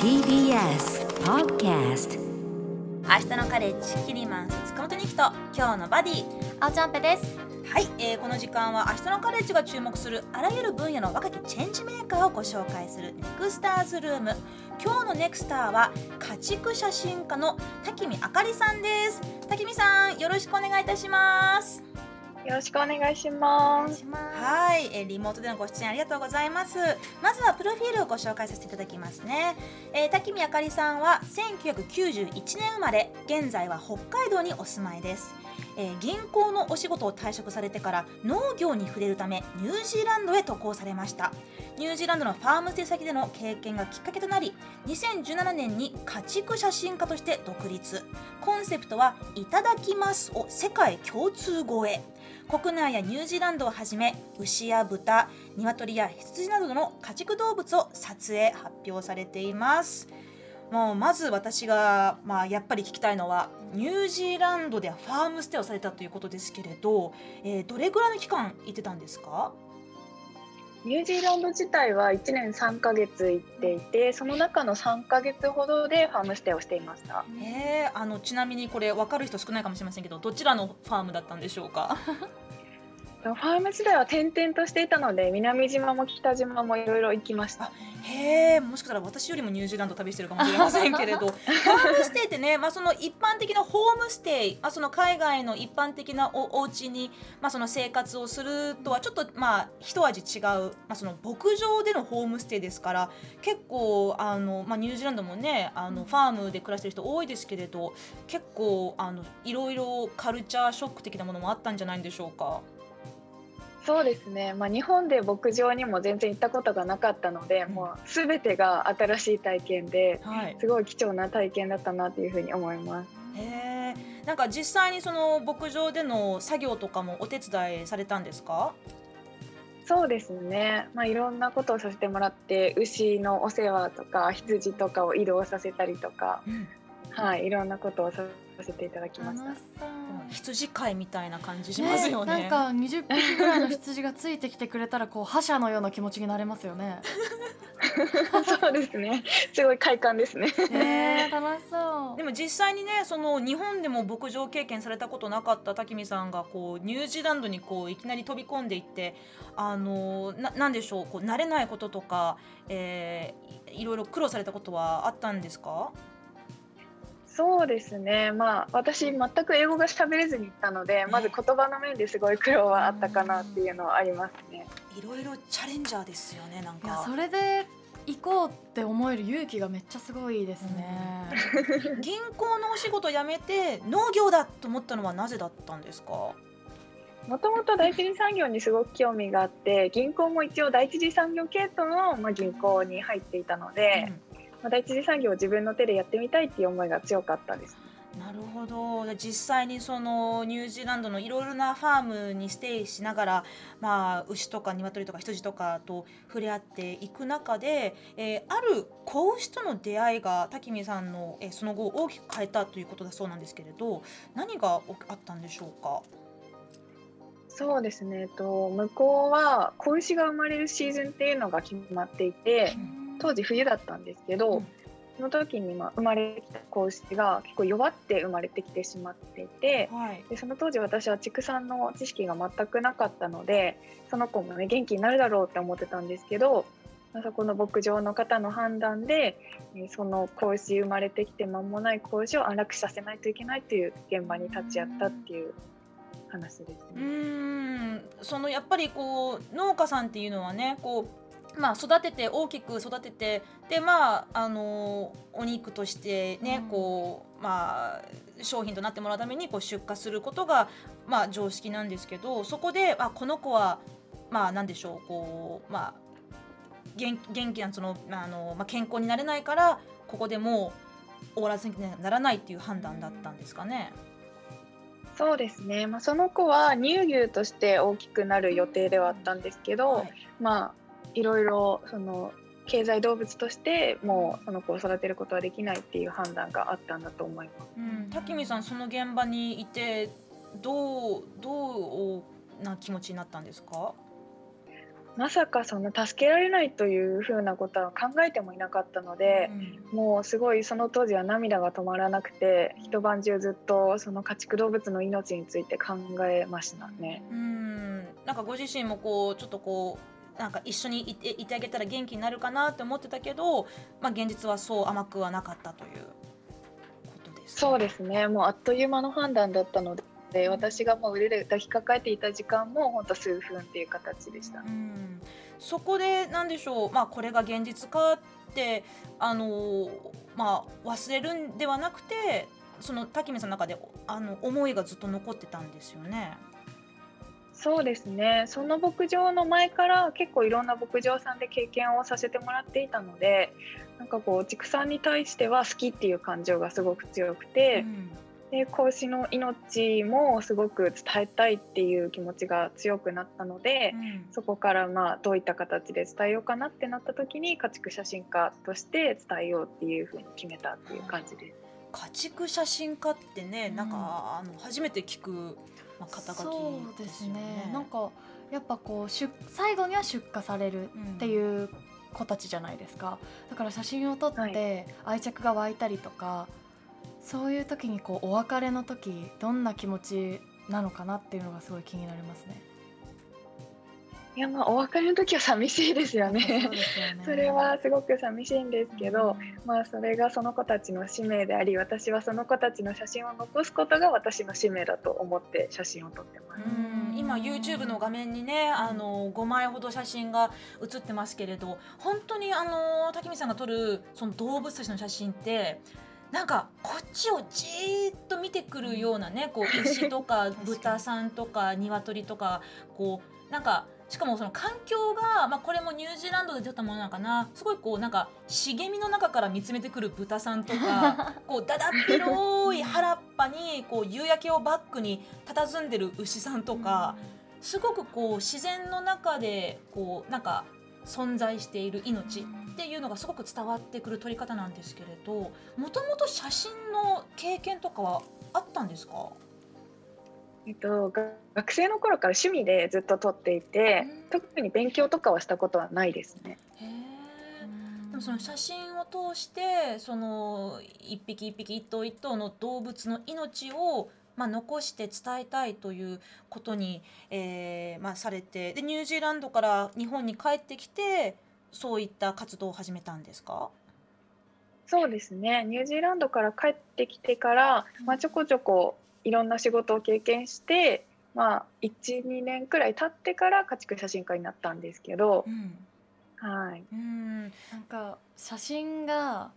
TBS Podcast 明日のカレッジキリマンス塚本ニキと今日のバディ。あおちゃんぺです。はい、えーこの時間は明日のカレッジが注目するあらゆる分野の若きチェンジメーカーをご紹介するネクスターズルーム。今日のネクスターは家畜写真家の滝見あかりさんです。滝見さんよろしくお願いいたしますよろしくお願いします。はい、えーリモートでのご出演ありがとうございます。まずはプロフィールをご紹介させていただきますね。えー、滝見あかりさんは1991年生まれ、現在は北海道にお住まいです。えー銀行のお仕事を退職されてから農業に触れるためニュージーランドへ渡航されましたニュージーランドのファームステイ先での経験がきっかけとなり2017年に家畜写真家として独立コンセプトは「いただきます」を世界共通語へ国内やニュージーランドをはじめ牛や豚鶏や羊などの家畜動物を撮影発表されています。もうまず私が、まあ、やっぱり聞きたいのはニュージーランドでファームステイをされたということですけれど、えーどれぐらいの期間行ってたんですか？ニュージーランド自体は1年3ヶ月行っていて、その中の3ヶ月ほどでファームステイをしていました。えあのちなみにこれ分かる人少ないかもしれませんけどどちらのファームだったんでしょうか？ファーム時代は転々としていたので、南島も北島もいろいろ行きました。へえもしかしたら私よりもニュージーランド旅してるかもしれませんけれど ファームステイってね、まあ、その一般的なホームステイ、まあ、その海外の一般的なおお家に、まあ、その生活をするとはちょっとまあ一味違う、まあ、その牧場でのホームステイですから結構あの、まあ、ニュージーランドもねあのファームで暮らしてる人多いですけれど結構あのいろいろカルチャーショック的なものもあったんじゃないんでしょうか？そうですね。まあ日本で牧場にも全然行ったことがなかったので、うんもうすべてが新しい体験で、はいすごい貴重な体験だったなというふうに思います。へえ。なんか実際にその牧場での作業とかもお手伝いされたんですか？そうですね。まあいろんなことをさせてもらって、牛のお世話とか羊とかを移動させたりとか、うん。はい、いろんなことをさせていただきました。羊飼いみたいな感じしますよね。なんか20匹ぐらいの羊がついてきてくれたらこう覇者のような気持ちになれますよね。そうですね。すごい快感ですね。えー、楽しそうで。も実際にねその日本でも牧場経験されたことなかった滝見さんがこうニュージーランドにこういきなり飛び込んでいってあのななんでしょうこう慣れないこととか、えー、いいろいろ苦労されたことはあったんですか？そうですね。まあ私全く英語が喋れずに行ったので、まず言葉の面ですごい苦労はあったかなっていうのはありますね。いろいろチャレンジャーですよねなんいやか。それで行こうって思える勇気がめっちゃすごいですね。銀行のお仕事を辞めて農業だと思ったのはなぜだったんですか？もともと第一次産業にすごく興味があって、銀行も一応第一次産業系統のまあ銀行に入っていたので、まあ第一次産業を自分の手でやってみたいっていう思いが強かったです。なるほどで実際にそのニュージーランドのいろいろなファームにステイしながら、まあ、牛とか鶏とか羊とかと触れ合っていく中で、えーある子牛との出会いが滝見さんの、えーその後大きく変えたということだそうなんですけれど何がおあったんでしょうか？そうですね。えっと向こうは子牛が生まれるシーズンっていうのが決まっていて、当時冬だったんですけど、うん。その時にまあ生まれてきた子牛が結構弱って生まれてきてしまっていてはい。でその当時私は畜産の知識が全くなかったのでその子もね元気になるだろうって思ってたんですけどまあそこの牧場の方の判断でえーその子牛生まれてきて間もない子牛を安楽死させないといけないという現場に立ち会ったっていう話ですうね。ーん。そのやっぱりこう農家さんっていうのはねこうまあ育てて大きく育ててでまああのお肉としてね、うん。こうまあ商品となってもらうためにこう出荷することがまあ常識なんですけどそこであこの子はまあなんでしょうこうまあ元元気なそのまああのまあ健康になれないからここでもう終わらせなきゃならないっていう判断だったんですかね。そうですね、まあ、その子は乳牛として大きくなる予定ではあったんですけど、はい。まあいろいろその経済動物としてもうその子を育てることはできないっていう判断があったんだと思います。うん、滝見さんその現場にいてどうどうな気持ちになったんですか？まさかそんな助けられないというふうなことは考えてもいなかったので、もうすごいその当時は涙が止まらなくて一晩中ずっとその家畜動物の命について考えましたね。うんなんかご自身もこうちょっとこうなんか一緒にいていてあげたら元気になるかなって思ってたけど、まあ、現実はそう甘くはなかったということです、ね、そうですねもうあっという間の判断だったので私がもう腕で抱きかかえていた時間も本当数分っていう形でした。うんそこで何でしょう、まあ、これが現実かってあの、まあ、忘れるんではなくてその滝見さんの中であの思いがずっと残ってたんですよね。そうですね。その牧場の前から結構いろんな牧場さんで経験をさせてもらっていたのでなんかこう畜産に対しては好きっていう感情がすごく強くて、うん、で子牛の命もすごく伝えたいっていう気持ちが強くなったので、うん、そこからまあどういった形で伝えようかなってなった時に家畜写真家として伝えようっていうふうに決めたっていう感じです。家畜写真家ってね、なんかあの初めて聞くまあ、肩書き、ね、そうですね。なんかやっぱこう出最後には出荷されるっていう子たちじゃないですか、だから写真を撮って愛着が湧いたりとか、はい、そういう時にこうお別れの時どんな気持ちなのかなっていうのがすごい気になりますね。いやまあお別れの時は寂しいですよね。そねそれはすごく寂しいんですけど、うん、まあそれがその子たちの使命であり、私はその子たちの写真を残すことが私の使命だと思って写真を撮ってます。今 YouTube の画面にね、あの5枚ほど写真が写ってますけれど、本当にあの滝見さんが撮るその動物たちの写真って。なんかこっちをじーっと見てくるようなねこう 牛とか豚さんとか鶏とかこうなんかしかもその環境が、まあ、これもニュージーランドで出たものなのかな。すごいこうなんか茂みの中から見つめてくる豚さんとか こうだだっ広い原っぱにこう夕焼けをバックに佇んでる牛さんとか、すごくこう自然の中でこうなんか存在している命っていうのがすごく伝わってくる撮り方なんですけれどもともと写真の経験とかはあったんですか？えっと、学生の頃から趣味でずっと撮っていて、特に勉強とかはしたことはないですね。でもその写真を通してその一匹一匹一頭一頭の動物の命をまあ、残して伝えたいということに、えーまあ、されてでニュージーランドから日本に帰ってきてそういった活動を始めたんですか？そうですね。ニュージーランドから帰ってきてから、まあ、ちょこちょこいろんな仕事を経験してまあ12年くらい経ってから家畜写真家になったんですけど、うん、はい。うん。なんか写真が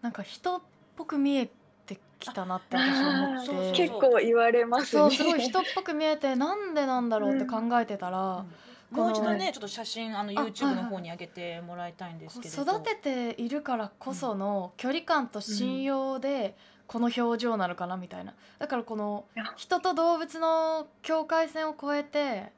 なんか人っぽく見えてきたなって私思って。結構言われます、ね、そうすごい人っぽく見えてなんでなんだろうって考えてたら、うん、もう一度ねちょっと写真あの YouTube の方に上げてもらいたいんですけど。育てているからこその距離感と信用で、この表情なのかなみたいな。だからこの人と動物の境界線を越えて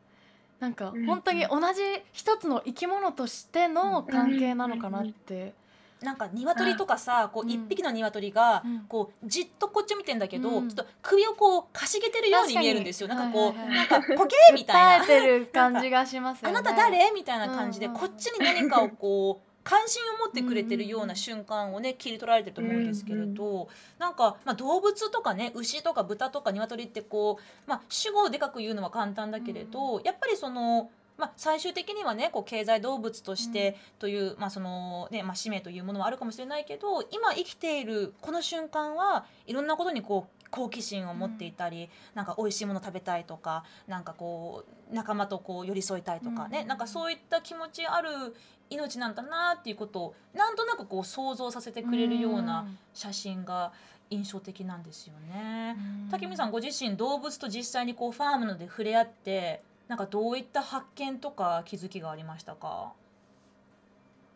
なんか本当に同じ一つの生き物としての関係なのかなって。なんか鶏とかさこう一匹の鶏がこうじっとこっち見てんだけど、ちょっと首をこうかしげてるように見えるんですよ。なんかこう、なんかポみたいな。てる感じがします、あなた誰？みたいな感じで、こっちに何かをこう関心を持ってくれてるような瞬間をね切り取られてると思うんですけれど、なんか、まあ、動物とかね牛とか豚とか鶏ってこう、まあ、主語をでかく言うのは簡単だけれど、やっぱりその。まあ、最終的にはねこう経済動物としてという、まあそのねまあ、使命というものはあるかもしれないけど今生きているこの瞬間はいろんなことにこう好奇心を持っていたり、うん、なんか美味しいもの食べたいとかなんかこう仲間とこう寄り添いたいとかね、うん、なんかそういった気持ちある命なんだなっていうことをなんとなくこう想像させてくれるような写真が印象的なんですよね。竹見さんご自身動物と実際にこうファームので触れ合ってなん。かどういった発見とか気づきがありましたか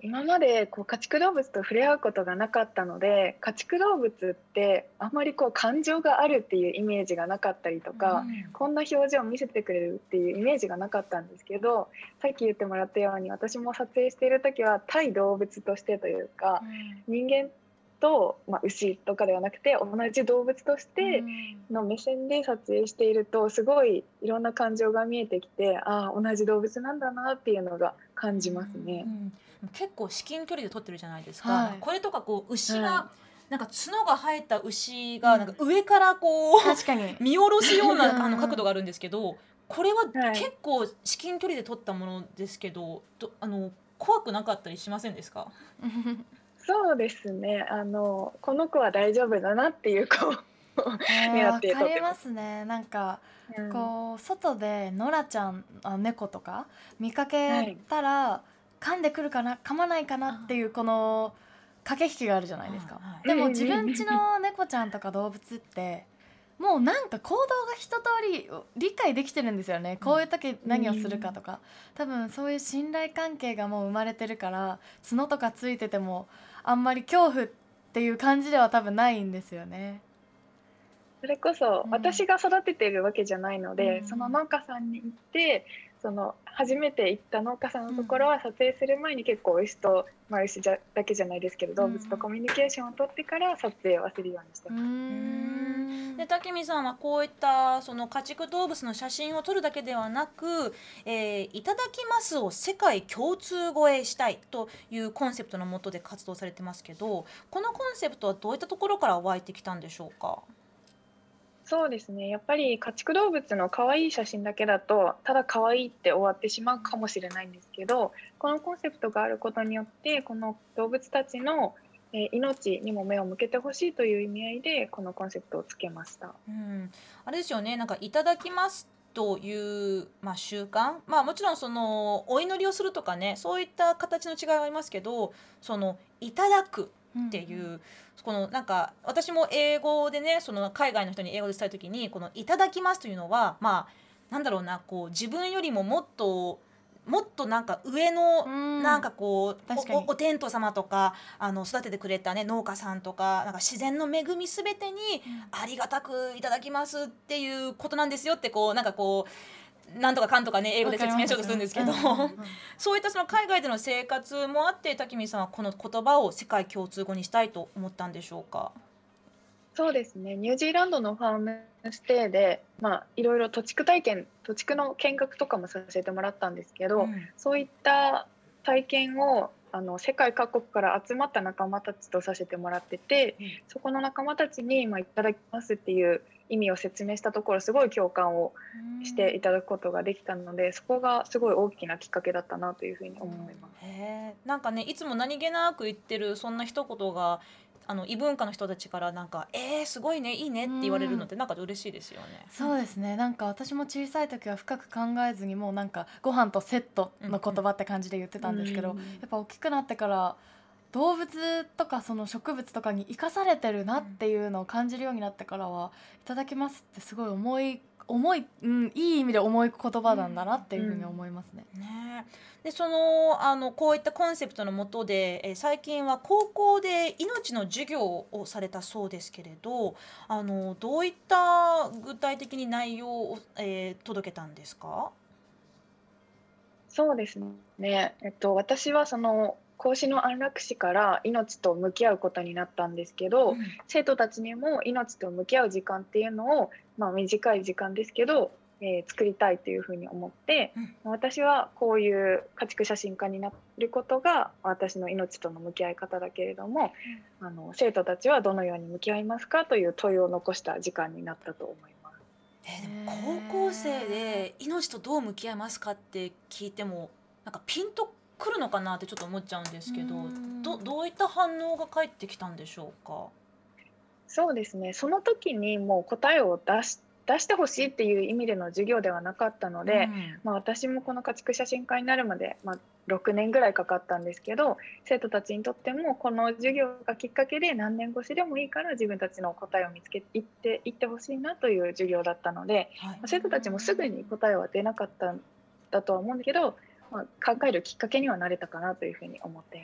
今までこう家畜動物と触れ合うことがなかったので家畜動物ってあんまりこう感情があるっていうイメージがなかったりとか、うん、こんな表情を見せてくれるっていうイメージがなかったんですけどさっき言ってもらったように私も撮影している時は対動物としてというか、うん、人間と、まあ、牛とかではなくて同じ動物としての目線で撮影しているとすごいいろんな感情が見えてきてああ同じ動物なんだなっていうのが感じますね。うん結構至近距離で撮ってるじゃないですか、はい。これとかこう牛が、はなんか角が生えた牛がなんか上からこう、確かに。見下ろすよううん。なあの角度があるんですけどこれははい。結構至近距離で撮ったものですけどどあの怖くなかったりしませんですか？そうですね。あのこの子は大丈夫だなっていう子を、狙って撮ってます。ね。なんかうん。こう外でノラちゃんあ猫とか見かけたら、噛んでくるかな噛まないかなっていうこの駆け引きがあるじゃないですか、でもうん自分家の猫ちゃんとか動物ってもうなんか行動が一通り理解できてるんですよね。こういう時何をするかとか。多分そういう信頼関係がもう生まれてるから角とかついててもあんまり恐怖っていう感じでは多分ないんですよね。それこそうん。私が育てているわけじゃないので、うん。その農家さんに行ってその初めて行った農家さんのところは撮影する前に結構牛と、まあ、牛じゃだけじゃないですけど動物とコミュニケーションを取ってから撮影はするようにしてます。ん。で滝見さんはこういったその家畜動物の写真を撮るだけではなく「えーいただきます」を世界共通語えしたいというコンセプトのもとで活動されてますけどこのコンセプトはどういったところから湧いてきたんでしょうか？そうですね。やっぱり家畜動物の可愛い写真だけだとただ可愛いって終わってしまうかもしれないんですけどこのコンセプトがあることによってこの動物たちの、え命にも目を向けてほしいという意味合いでこのコンセプトをつけました。うん、あれですよね。なんか「いただきます」という、まあ、習慣。まあもちろんそのお祈りをするとかねそういった形の違いはありますけどその「いただく」っていう、このなんか私も英語でねその海外の人に英語で伝える時にこの「いただきます」というのはまあなんだろうなこう自分よりももっともっとなんか上のうん。なんかこう、確かに。おおお天道様とかあの育ててくれた、ね、農家さんとかなんか自然の恵みすべてにありがたくいただきますっていうことなんですよってこうなんかこうなんとかかんとかね英語で説明しようとするんですけど、そういったその海外での生活もあって滝見さんはこの言葉を世界共通語にしたいと思ったんでしょうか？そうですね。ニュージーランドのファームステイで、まあ、いろいろ土地区体験土地区の見学とかもさせてもらったんですけど、うん。そういった体験をあの世界各国から集まった仲間たちとさせてもらってて、うん。そこの仲間たちに、まあ、いただきますっていう意味を説明したところすごい共感をしていただくことができたので、そこがすごい大きなきっかけだったなというふうに思います。なんかねいつも何気なく言ってるそんな一言があの異文化の人たちからなんか「えー、すごいねいいね」って言われるのってなんか嬉しいですよね。そうですね。なんか私も小さい時は深く考えずにもうなんかご飯とセットの言葉って感じで言ってたんですけど、うん。やっぱ大きくなってから動物とかその植物とかに生かされてるなっていうのを感じるようになってからはいただきますってすごい重い重い、うん、いい意味で重い言葉なんだなっていうふうに思いますね。ねでそのあのこういったコンセプトのもとで、えー最近は高校で命の授業をされたそうですけれどあのどういった具体的に内容を、えー届けたんですか、そうですね、えっと、私はその孔子の安楽死から命と向き合うことになったんですけど、うん。生徒たちにも命と向き合う時間っていうのを、まあ、短い時間ですけど、えー作りたいというふうに思って、私はこういう家畜写真家になることが私の命との向き合い方だけれども、あの生徒たちはどのように向き合いますかという問いを残した時間になったと思います。えーでも高校生で命とどう向き合いますかって聞いてもなんかピンとくるのかなってちょっと思っちゃうんですけどうん。どどういった反応が返ってきたんでしょうか？そうですね。その時にもう答えを出し出してほしいっていう意味での授業ではなかったので、うん。まあ、私もこの家畜写真家になるまで、まあ、6年ぐらいかかったんですけど生徒たちにとってもこの授業がきっかけで何年越しでもいいから自分たちの答えを見つけていっていってほしいなという授業だったのではい。生徒たちもすぐに答えは出なかったんだとは思うんだけど、まあ、考えるきっかけにはなれたかなというふうに思ってい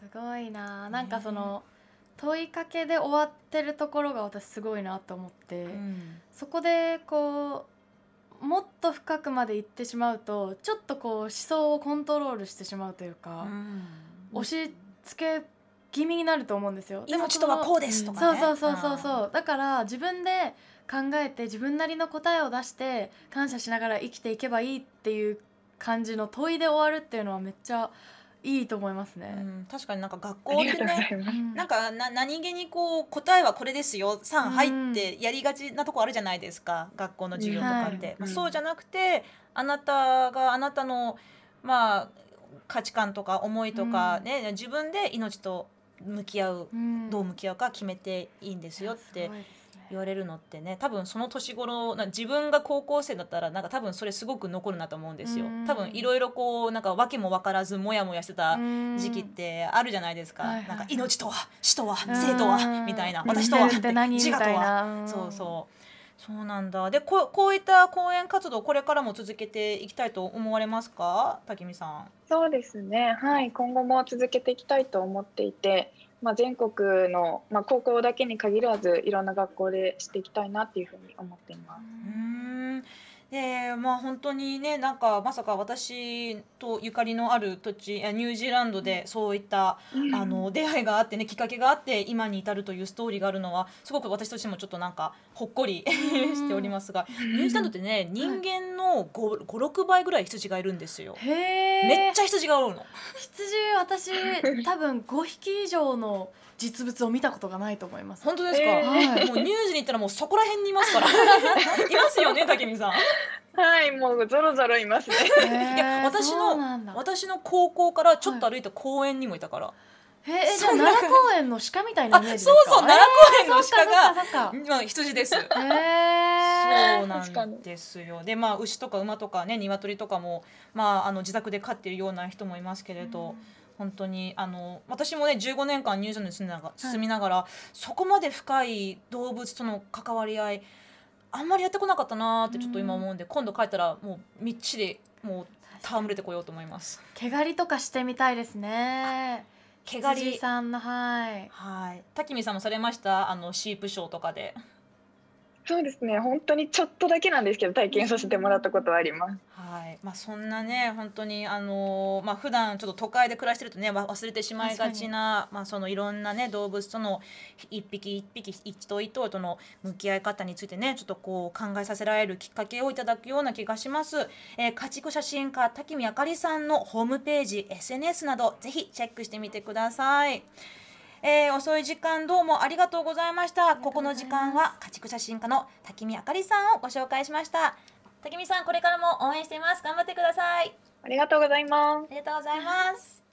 す。ごいななんかその問いかけで終わってるところが私すごいなと思って、うん。そこでこうもっと深くまで行ってしまうとちょっとこう思想をコントロールしてしまうというか、押し付け気味になると思うんですよ。でも命とはこうですとかね。そうそうそうそう。そうだから自分で考えて自分なりの答えを出して感謝しながら生きていけばいいっていう感じの問いで終わるっていうのはめっちゃいいと思いますね。うん、確かになんか学あ校ってねなんかな何気にこう答えはこれですよ3入ってやりがちなとこあるじゃないですか。学校の授業とかって、はいまあ、そうじゃなくてあなたがあなたのまあ価値観とか思いとかね、自分で命と向き合ううん。どう向き合うか決めていいんですよって言われるのってね多分その年頃な自分が高校生だったらなんか多分それすごく残るなと思うんですよ。うん。多分いろいろこうなんか訳も分からずモヤモヤしてたうん。時期ってあるじゃないですか、なんか命とは死とはうん生とはみたいな。うん私とは自我とみたいは。そうそう。そうなんだ。でこうこういった講演活動これからも続けていきたいと思われますか？滝見さん。そうですね。はい、今後も続けていきたいと思っていて、まあ、全国の、まあ、高校だけに限らずいろんな学校でしていきたいなっていうふうに思っています。うんでまあ本当にねなんかまさか私とゆかりのある土地あニュージーランドでそういったあの出会いがあってねきっかけがあって今に至るというストーリーがあるのはすごく私としてもちょっとなんかほっこり しておりますがニュージーランドってね人間の56倍ぐらい羊がいるんですよ。めっちゃ羊がおるの。羊私多分5匹以上の実物を見たことがないと思います。本当ですか、えー もうニュージーに行ったらもうそこら辺にいますから いますよね竹見さん。はい、もうゾロゾロいますね。へーいや私の私の高校からちょっと歩いた公園にもいたから、へーえじゃあ奈良公園の鹿みたいなイメージですか？あそうそう奈良公園の鹿がそっかそっかまあ羊です。へーそうなんですよ。でまあ牛とか馬とかね鶏とかもまああの自宅で飼ってるような人もいますけれど、本当にあの私もね15年間ニュージーランドに住んでなが住みながら、そこまで深い動物との関わり合いあんまりやってこなかったなーってちょっと今思うんで、今度帰ったらもうみっちりもう戯れてこようと思います。毛刈りとかしてみたいですね。毛刈り羊さんのはい。はい。滝見さんもされましたあのシープショーとかで。そうですね。本当にちょっとだけなんですけど体験させてもらったことはあります。はい、まあそんなね本当にあのまあ普段ちょっと都会で暮らしてるとねわ忘れてしまいがちなまあそのいろんなね動物との一匹一匹一頭一頭との向き合い方についてねちょっとこう考えさせられるきっかけをいただくような気がします。えー、家畜写真家滝見あかりさんのホームページ SNS などぜひチェックしてみてください。えー遅い時間どうもありがとうございました。ここの時間は家畜写真家の滝見あかりさんをご紹介しました。滝見さんこれからも応援しています。頑張ってください。ありがとうございます。ありがとうございます。